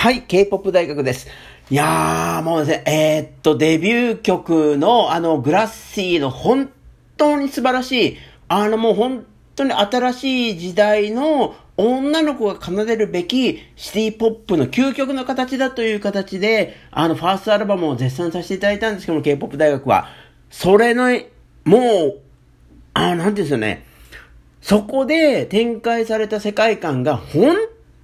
はい、K-POP 大学です。いやー、もうですね、えー、っと、デビュー曲の、あの、グラッシーの本当に素晴らしい、あの、もう本当に新しい時代の女の子が奏でるべきシティポップの究極の形だという形で、あの、ファーストアルバムを絶賛させていただいたんですけども、K-POP 大学は。それの、もう、あなんていうんですよね。そこで展開された世界観が本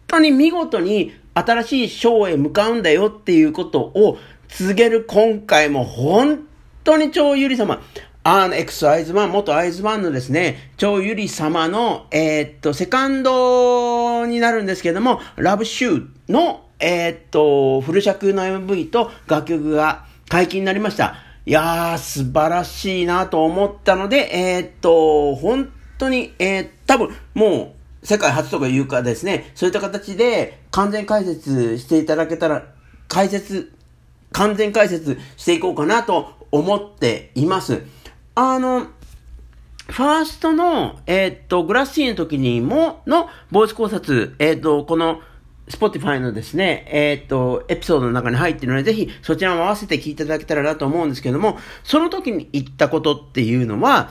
当に見事に新しいショーへ向かうんだよっていうことを告げる今回も本当に超ゆり様。あの、X アイズワン、元アイズワンのですね、超ゆり様の、えー、っと、セカンドになるんですけども、ラブシューの、えー、っと、フル尺の MV と楽曲が解禁になりました。いやー、素晴らしいなと思ったので、えー、っと、本当に、えー、多分、もう、世界初とかいうかですね、そういった形で完全解説していただけたら、解説、完全解説していこうかなと思っています。あの、ファーストの、えー、っと、グラッシーンの時にも、の、ボイス考察、えー、っと、この、スポティファイのですね、えー、っと、エピソードの中に入ってるので、ぜひそちらも合わせて聞いていただけたらなと思うんですけども、その時に言ったことっていうのは、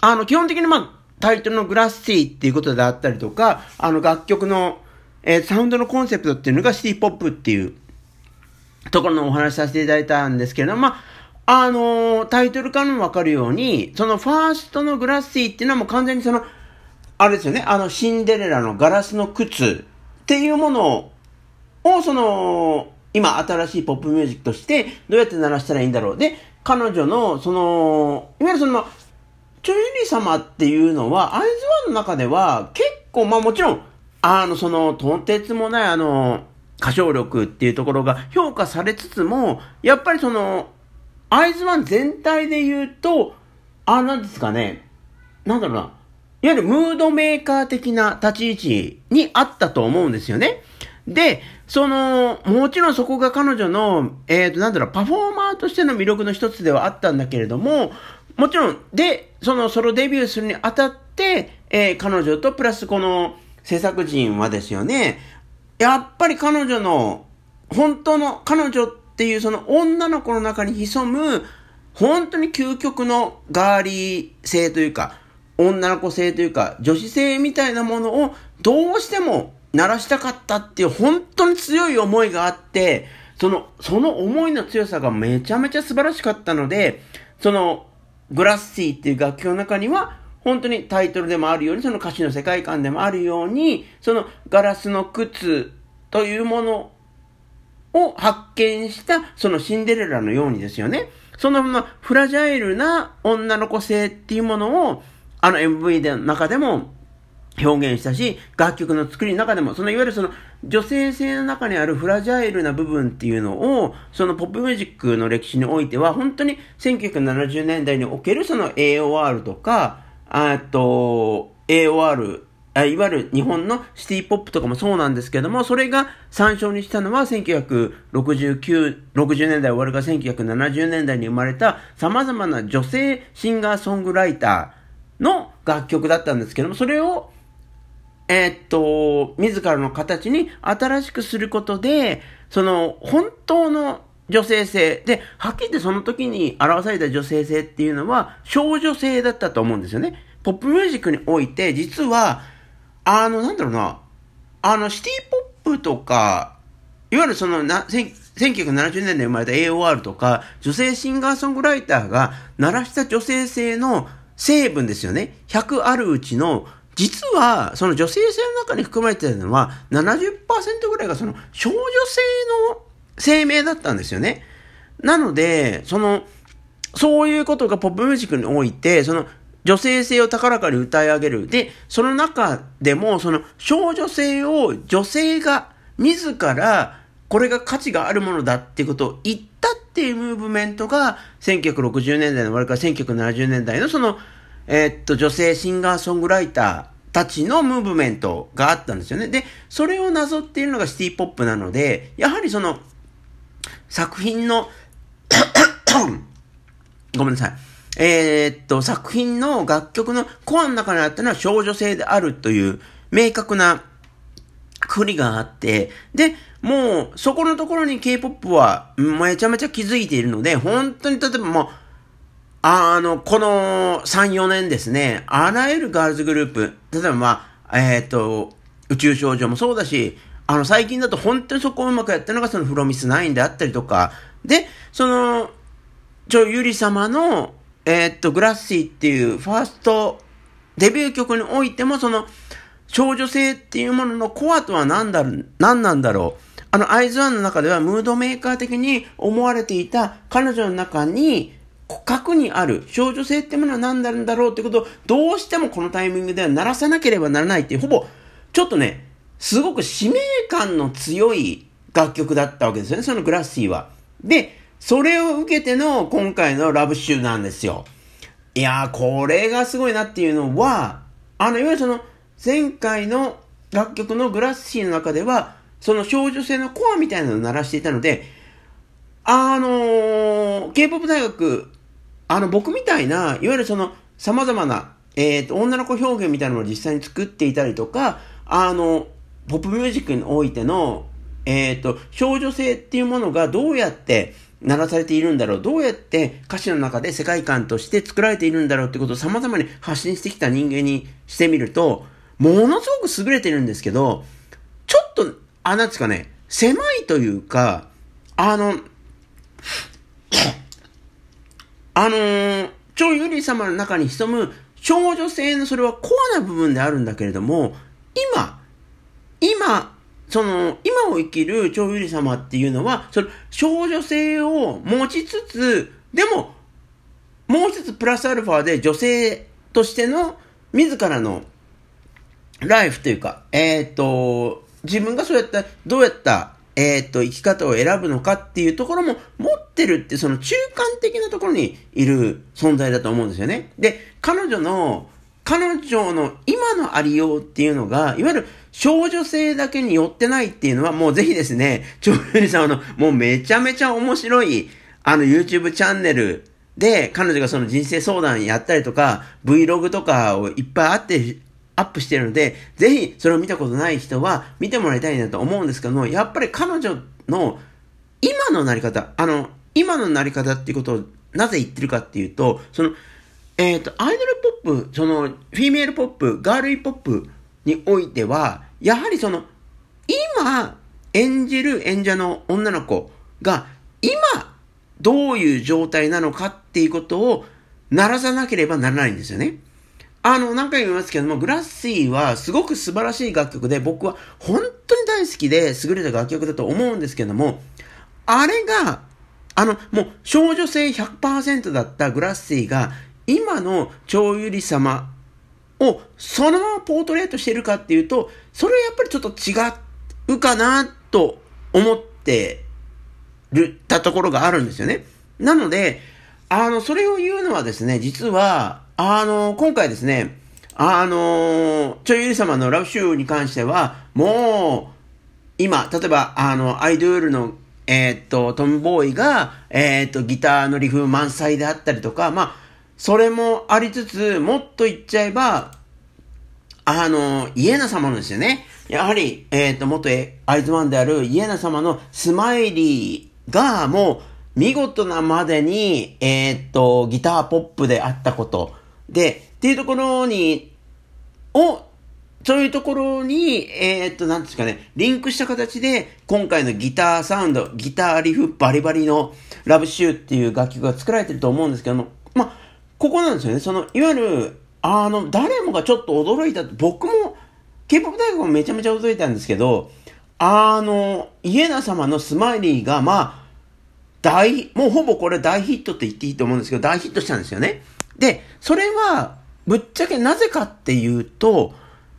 あの、基本的にまあ、タイトルのグラッシーっていうことであったりとか、あの、楽曲の、えー、サウンドのコンセプトっていうのがシティポップっていうところのお話しさせていただいたんですけれども、まあ、あのー、タイトルからもわかるように、そのファーストのグラッシーっていうのはもう完全にその、あれですよね、あの、シンデレラのガラスの靴っていうものを、その、今新しいポップミュージックとしてどうやって鳴らしたらいいんだろう。で、彼女の、その、いわゆるその、チョユリ様っていうのは、アイズワンの中では、結構、まあもちろん、あの、その、とんてつもない、あの、歌唱力っていうところが評価されつつも、やっぱりその、アイズワン全体で言うと、あ、なんですかね、なんだろうな、いわゆるムードメーカー的な立ち位置にあったと思うんですよね。で、その、もちろんそこが彼女の、えっ、ー、と、なんだろう、パフォーマーとしての魅力の一つではあったんだけれども、もちろん、で、そのソロデビューするにあたって、えー、彼女とプラスこの制作陣はですよね、やっぱり彼女の、本当の彼女っていうその女の子の中に潜む、本当に究極のガーリー性というか、女の子性というか、女子性みたいなものをどうしても鳴らしたかったっていう本当に強い思いがあって、その、その思いの強さがめちゃめちゃ素晴らしかったので、その、グラッシーっていう楽器の中には、本当にタイトルでもあるように、その歌詞の世界観でもあるように、そのガラスの靴というものを発見した、そのシンデレラのようにですよね。そのままフラジャイルな女の子性っていうものを、あの MV の中でも表現したし、楽曲の作りの中でも、そのいわゆるその女性性の中にあるフラジャイルな部分っていうのを、そのポップミュージックの歴史においては、本当に1970年代におけるその AOR とか、あと、AOR、いわゆる日本のシティポップとかもそうなんですけども、それが参照にしたのは1969、60年代終わるか1970年代に生まれた様々な女性シンガーソングライターの楽曲だったんですけども、それをえー、っと、自らの形に新しくすることで、その、本当の女性性。で、はっきり言ってその時に表された女性性っていうのは、少女性だったと思うんですよね。ポップミュージックにおいて、実は、あの、なんだろうな、あの、シティポップとか、いわゆるそのな、1970年代生まれた AOR とか、女性シンガーソングライターが鳴らした女性性の成分ですよね。100あるうちの実は、その女性性の中に含まれているのは、70%ぐらいがその少女性の生命だったんですよね。なので、その、そういうことがポップミュージックにおいて、その、女性性を高らかに歌い上げる。で、その中でも、その少女性を女性が自ら、これが価値があるものだっていうことを言ったっていうムーブメントが、1960年代の終わりから1970年代のその、えー、っと、女性シンガーソングライターたちのムーブメントがあったんですよね。で、それをなぞっているのがシティポップなので、やはりその、作品の ごめんなさい。えー、っと、作品の楽曲のコアの中にあったのは少女性であるという明確なくりがあって、で、もう、そこのところに K-POP はめちゃめちゃ気づいているので、本当に例えばもう、あの、この3、4年ですね、あらゆるガールズグループ、例えばまあ、えっ、ー、と、宇宙少女もそうだし、あの、最近だと本当にそこをうまくやったのがそのフロミス9であったりとか、で、その、ちょ、ゆり様の、えー、っと、グラッシーっていうファーストデビュー曲においても、その、少女性っていうもののコアとは何だ、何なんだろう。あの、アイズワンの中ではムードメーカー的に思われていた彼女の中に、核にある少女性ってものは何なんだろうってことをどうしてもこのタイミングでは鳴らさなければならないっていう、ほぼ、ちょっとね、すごく使命感の強い楽曲だったわけですよね、そのグラッシーは。で、それを受けての今回のラブシューなんですよ。いやー、これがすごいなっていうのは、あの、いわゆるその、前回の楽曲のグラッシーの中では、その少女性のコアみたいなのを鳴らしていたので、あのー、K-POP 大学、あの、僕みたいな、いわゆるその、様々な、えっ、ー、と、女の子表現みたいなのを実際に作っていたりとか、あの、ポップミュージックにおいての、えっ、ー、と、少女性っていうものがどうやって鳴らされているんだろう、どうやって歌詞の中で世界観として作られているんだろうってことを様々に発信してきた人間にしてみると、ものすごく優れてるんですけど、ちょっと、あ、なんですかね、狭いというか、あの、あのー、超ユリ様の中に潜む少女性のそれはコアな部分であるんだけれども、今、今、その、今を生きる超有利様っていうのは、その少女性を持ちつつ、でも、もう一つプラスアルファで女性としての自らのライフというか、えっ、ー、と、自分がそうやった、どうやった、えっ、と、生き方を選ぶのかっていうところも持ってるって、その中間的なところにいる存在だと思うんですよね。で、彼女の彼女の今のありようっていうのが、いわゆる少女性だけに寄ってないっていうのは、もうぜひですね、超ゆりさんの、もうめちゃめちゃ面白い、あの YouTube チャンネルで、彼女がその人生相談やったりとか、Vlog とかをいっぱいあって、アップしてるので、ぜひそれを見たことない人は見てもらいたいなと思うんですけども、やっぱり彼女の今のなり方、あの、今のなり方っていうことをなぜ言ってるかっていうと、その、えっ、ー、と、アイドルポップ、その、フィメールポップ、 girly pop においては、やはりその、今、演じる演者の女の子が、今、どういう状態なのかっていうことを、鳴らさなければならないんですよね。あの、何回も言いますけども、グラッシーはすごく素晴らしい楽曲で、僕は本当に大好きで優れた楽曲だと思うんですけども、あれが、あの、もう少女性100%だったグラッシーが、今の超ゆり様をそのままポートレートしてるかっていうと、それはやっぱりちょっと違うかなと思ってるたところがあるんですよね。なので、あの、それを言うのはですね、実は、あの、今回ですね、あの、超ゆり様のラブシューに関しては、もう、今、例えば、あの、アイドルの、えー、っと、トムボーイが、えー、っと、ギターのリフ満載であったりとか、まあ、それもありつつ、もっと言っちゃえば、あの、イエナ様のですよね。やはり、えっ、ー、と、元アイズワンであるイエナ様のスマイリーが、もう、見事なまでに、えっ、ー、と、ギターポップであったこと。で、っていうところに、を、そういうところに、えっ、と、なんですかね、リンクした形で、今回のギターサウンド、ギターリフバリバリのラブシューっていう楽曲が作られてると思うんですけども、まあ、ここなんですよね。その、いわゆる、あの、誰もがちょっと驚いた。僕も、K-POP 大学もめちゃめちゃ驚いたんですけど、あの、イエナ様のスマイリーが、まあ、大、もうほぼこれ大ヒットって言っていいと思うんですけど、大ヒットしたんですよね。で、それは、ぶっちゃけなぜかっていうと、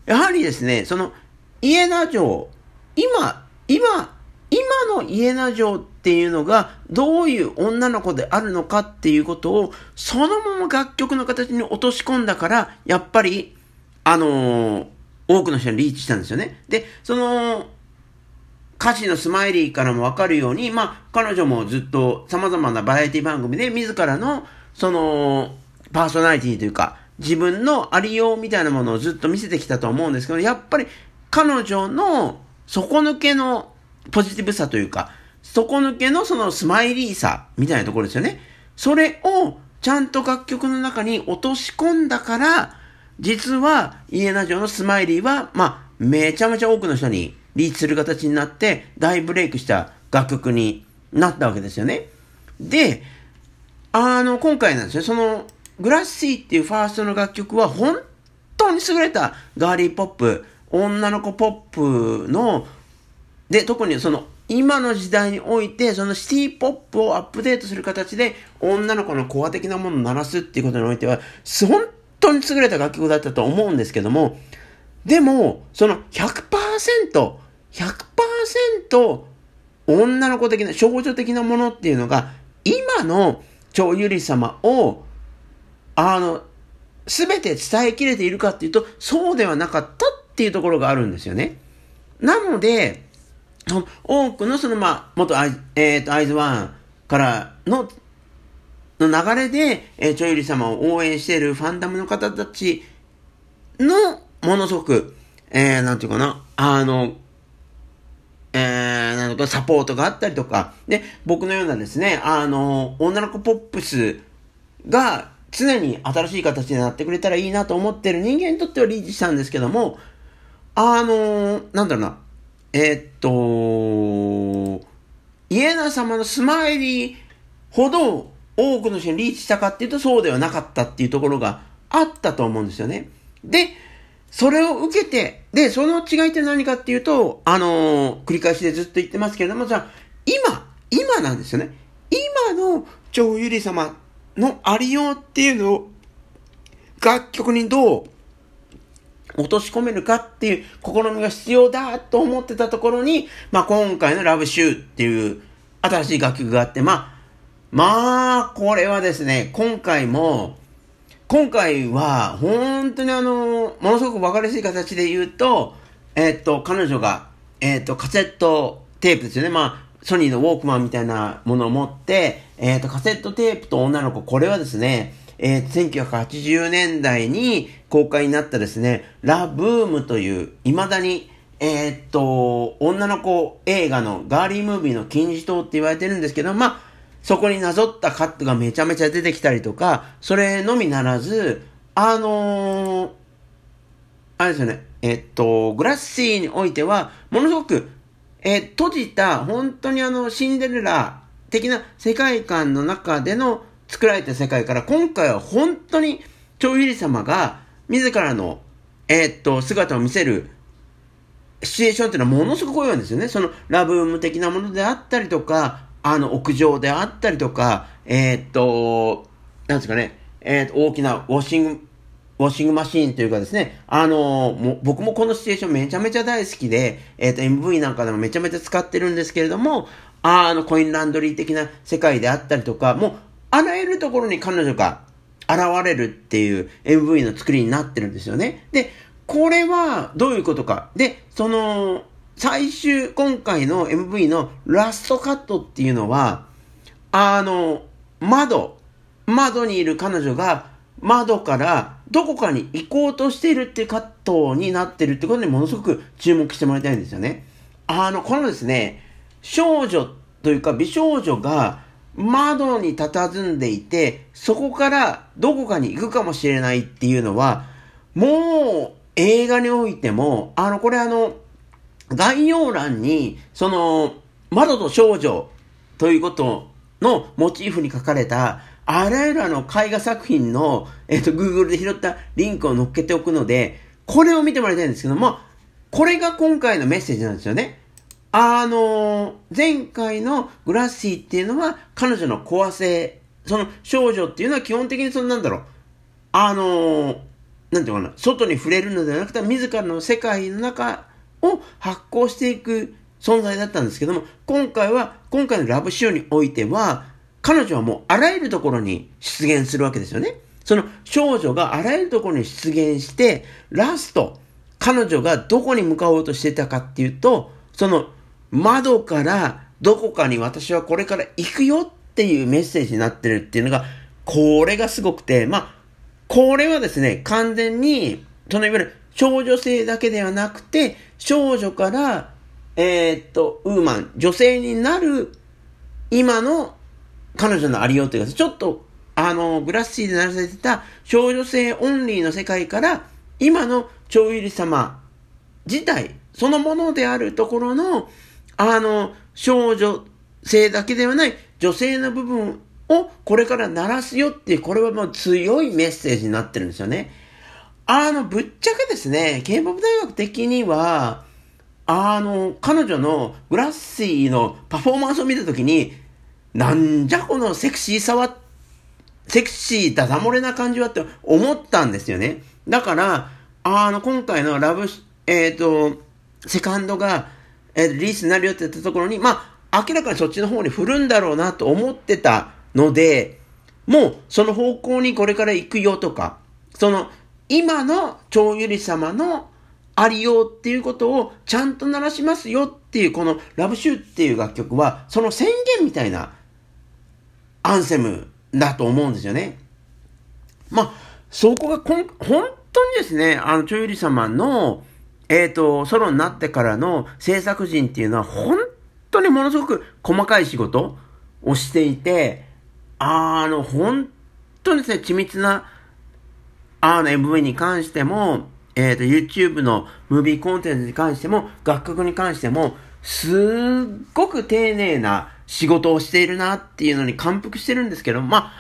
やはりですね、その、イエナ城、今、今、今のイエナ城っていうのがどういう女の子であるのかっていうことをそのまま楽曲の形に落とし込んだから、やっぱり、あのー、多くの人にリーチしたんですよね。で、その、歌詞のスマイリーからもわかるように、まあ、彼女もずっと様々なバラエティ番組で自らの、その、パーソナリティというか、自分のありようみたいなものをずっと見せてきたと思うんですけど、やっぱり彼女の底抜けのポジティブさというか、底抜けのそのスマイリーさみたいなところですよね。それをちゃんと楽曲の中に落とし込んだから、実はイエナ城のスマイリーは、まあ、めちゃめちゃ多くの人にリーチする形になって大ブレイクした楽曲になったわけですよね。で、あの、今回なんですよ。その、グラッシーっていうファーストの楽曲は本当に優れたガーリーポップ、女の子ポップの、で、特にその、今の時代において、そのシティポップをアップデートする形で、女の子のコア的なものを鳴らすっていうことにおいては、本当に優れた楽曲だったと思うんですけども、でも、その100%、100%女の子的な、少女的なものっていうのが、今の超ゆり様を、あの、すべて伝えきれているかっていうと、そうではなかったっていうところがあるんですよね。なので、その多くのその、まあ、元アイ,、えーと、アイズワンからのの流れで、えー、ちょゆり様を応援しているファンダムの方たちの、ものすごく、えー、なんていうかな、あの、えー、なんかサポートがあったりとか、で、僕のようなですね、あの、女の子ポップスが常に新しい形になってくれたらいいなと思ってる人間にとってはリーチしたんですけども、あの、なんだろうな、えー、っと、イエナ様のスマイリーほど多くの人にリーチしたかっていうとそうではなかったっていうところがあったと思うんですよね。で、それを受けて、で、その違いって何かっていうと、あのー、繰り返しでずっと言ってますけれども、じゃあ、今、今なんですよね。今の超ゆり様のありようっていうのを、楽曲にどう落とし込めるかっていう試みが必要だと思ってたところに、まあ今回のラブシューっていう新しい楽曲があって、まあ、まあ、これはですね、今回も、今回は、本当にあの、ものすごく分かりやすい形で言うと、えっと、彼女が、えっと、カセットテープですよね。まあ、ソニーのウォークマンみたいなものを持って、えっと、カセットテープと女の子、これはですね、えー、1980年代に公開になったですね、ラ・ブームという、未だに、えー、っと、女の子映画のガーリームービーの金字塔って言われてるんですけど、まあ、そこになぞったカットがめちゃめちゃ出てきたりとか、それのみならず、あのー、あれですよね、えっと、グラッシーにおいては、ものすごく、え、閉じた、本当にあの、シンデレラ的な世界観の中での作られた世界から、今回は本当に、超ゆり様が、自らの、えー、っと、姿を見せる、シチュエーションっていうのはものすごく多いんですよね。その、ラブーム的なものであったりとか、あの、屋上であったりとか、えー、っと、なんですかね、えー、っと、大きなウォッシング、ウォッシングマシーンというかですね、あのも僕もこのシチュエーションめちゃめちゃ大好きで、えっ、と、MV なんかでもめちゃめちゃ使ってるんですけれども、あの、コインランドリー的な世界であったりとか、もう、あらゆるところに彼女が現れるっていう MV の作りになってるんですよね。で、これはどういうことか。で、その、最終、今回の MV のラストカットっていうのは、あの、窓、窓にいる彼女が窓からどこかに行こうとしているっていうカットになってるってことにものすごく注目してもらいたいんですよね。あの、このですね、少女というか美少女が窓に佇んでいて、そこからどこかに行くかもしれないっていうのは、もう映画においても、あの、これあの、概要欄に、その、窓と少女ということのモチーフに書かれた、あらゆるあの絵画作品の、えっ、と、Google で拾ったリンクを載っけておくので、これを見てもらいたいんですけども、これが今回のメッセージなんですよね。あの前回のグラッシーっていうのは、彼女の怖性、その少女っていうのは基本的にそのなんだろう、あのなんていうかな、外に触れるのではなくて、自らの世界の中を発行していく存在だったんですけども、今回は、今回のラブシオにおいては、彼女はもうあらゆるところに出現するわけですよね。その少女があらゆるところに出現して、ラスト、彼女がどこに向かおうとしてたかっていうと、その窓からどこかに私はこれから行くよっていうメッセージになってるっていうのが、これがすごくて、まあ、これはですね、完全に、そのいわゆる少女性だけではなくて、少女からえー、っと、ウーマン、女性になる今の彼女のありようというか、ちょっと、あの、グラッシーで鳴らされてた少女性オンリーの世界から、今の超ゆり様自体、そのものであるところの、あの、少女性だけではない女性の部分をこれから鳴らすよっていう、これはもう強いメッセージになってるんですよね。あの、ぶっちゃけですね、K-POP 大学的には、あの、彼女のグラッシーのパフォーマンスを見たときに、なんじゃこのセクシーさは、セクシーダダ漏れな感じはって思ったんですよね。だから、あの、今回のラブ、えっ、ー、と、セカンドが、えー、リリースになるよって言ったところに、まあ、明らかにそっちの方に振るんだろうなと思ってたので、もうその方向にこれから行くよとか、その今の超ゆり様のありようっていうことをちゃんと鳴らしますよっていうこのラブシューっていう楽曲はその宣言みたいなアンセムだと思うんですよね。まあ、そこがこん本当にですね、あの、超ゆり様の、えっ、ー、と、ソロになってからの制作陣っていうのは本当にものすごく細かい仕事をしていて、あの、本当にですね、緻密な、あの MV に関しても、えっ、ー、と、YouTube のムービーコンテンツに関しても、楽曲に関しても、すっごく丁寧な仕事をしているなっていうのに感服してるんですけど、ま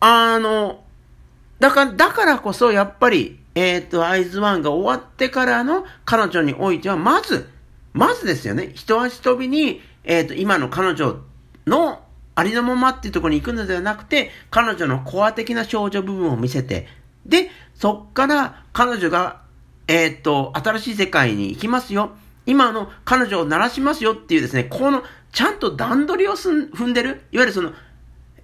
あ、あの、だから、だからこそ、やっぱり、えっ、と、アイズワンが終わってからの彼女においては、まず、まずですよね、一足飛びに、えっ、と、今の彼女のありのままっていうところに行くのではなくて、彼女のコア的な少女部分を見せて、で、そっから彼女が、えー、っと、新しい世界に行きますよ。今の彼女を鳴らしますよっていうですね、この、ちゃんと段取りを踏んでる、いわゆるその、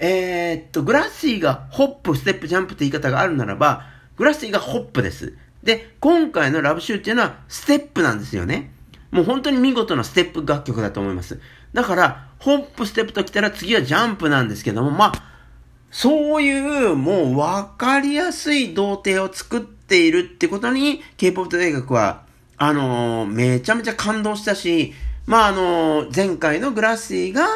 えー、っと、グラッシーがホップ、ステップ、ジャンプって言い方があるならば、グラッシーがホップです。で、今回のラブシューっていうのはステップなんですよね。もう本当に見事なステップ楽曲だと思います。だから、ホップ、ステップと来たら次はジャンプなんですけども、まあ、そういうもう分かりやすい童貞を作っているってことに、K-POP 大学は、あのー、めちゃめちゃ感動したし、まあ、あのー、前回のグラッシーが、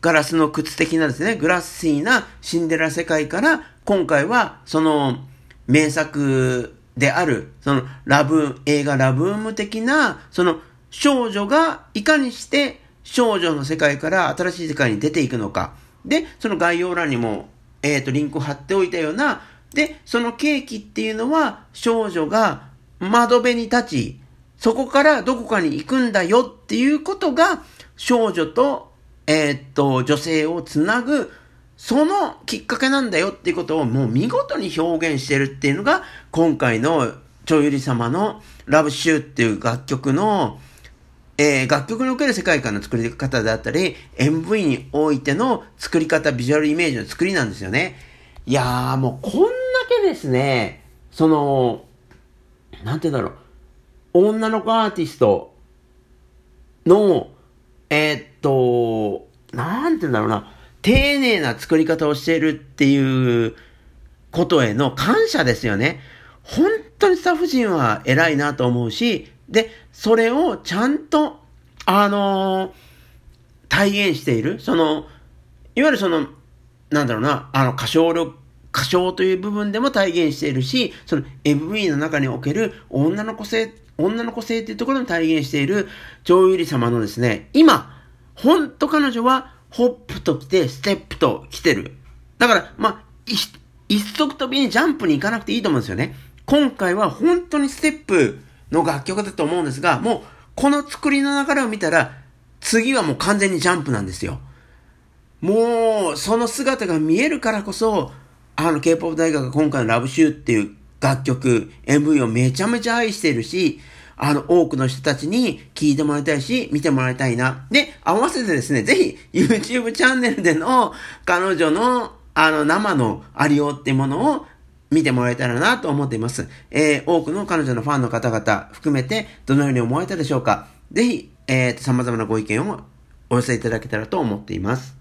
ガラスの靴的なですね、グラッシーなシンデレラ世界から、今回は、その、名作である、その、ラブ、映画ラブーム的な、その、少女がいかにして少女の世界から新しい世界に出ていくのか。で、その概要欄にも、えっ、ー、と、リンクを貼っておいたような、で、そのケーキっていうのは少女が窓辺に立ち、そこからどこかに行くんだよっていうことが少女と、えっ、ー、と、女性をつなぐ、そのきっかけなんだよっていうことをもう見事に表現してるっていうのが、今回の超ゆり様のラブシューっていう楽曲の、えー、楽曲における世界観の作り方であったり、MV においての作り方、ビジュアルイメージの作りなんですよね。いやー、もうこんだけですね、その、なんて言うんだろう、女の子アーティストの、えー、っと、なんて言うんだろうな、丁寧な作り方をしているっていうことへの感謝ですよね。本当にスタッフ陣は偉いなと思うし、で、それをちゃんと、あのー、体現している、その、いわゆるその、なんだろうな、あの、歌唱力、歌唱という部分でも体現しているし、その MV の中における女の子性、女の子性っていうところに体現している、女優里様のですね、今、ほんと彼女は、ホップと来て、ステップと来てる。だから、まあ、一足飛びにジャンプに行かなくていいと思うんですよね。今回は本当にステップの楽曲だと思うんですが、もう、この作りの流れを見たら、次はもう完全にジャンプなんですよ。もう、その姿が見えるからこそ、あの、K-POP 大学が今回のラブシューっていう楽曲、MV をめちゃめちゃ愛してるし、あの、多くの人たちに聞いてもらいたいし、見てもらいたいな。で、合わせてですね、ぜひ、YouTube チャンネルでの彼女の、あの、生のありようっていうものを見てもらえたらなと思っています。えー、多くの彼女のファンの方々含めて、どのように思われたでしょうかぜひ、えー、様々なご意見をお寄せいただけたらと思っています。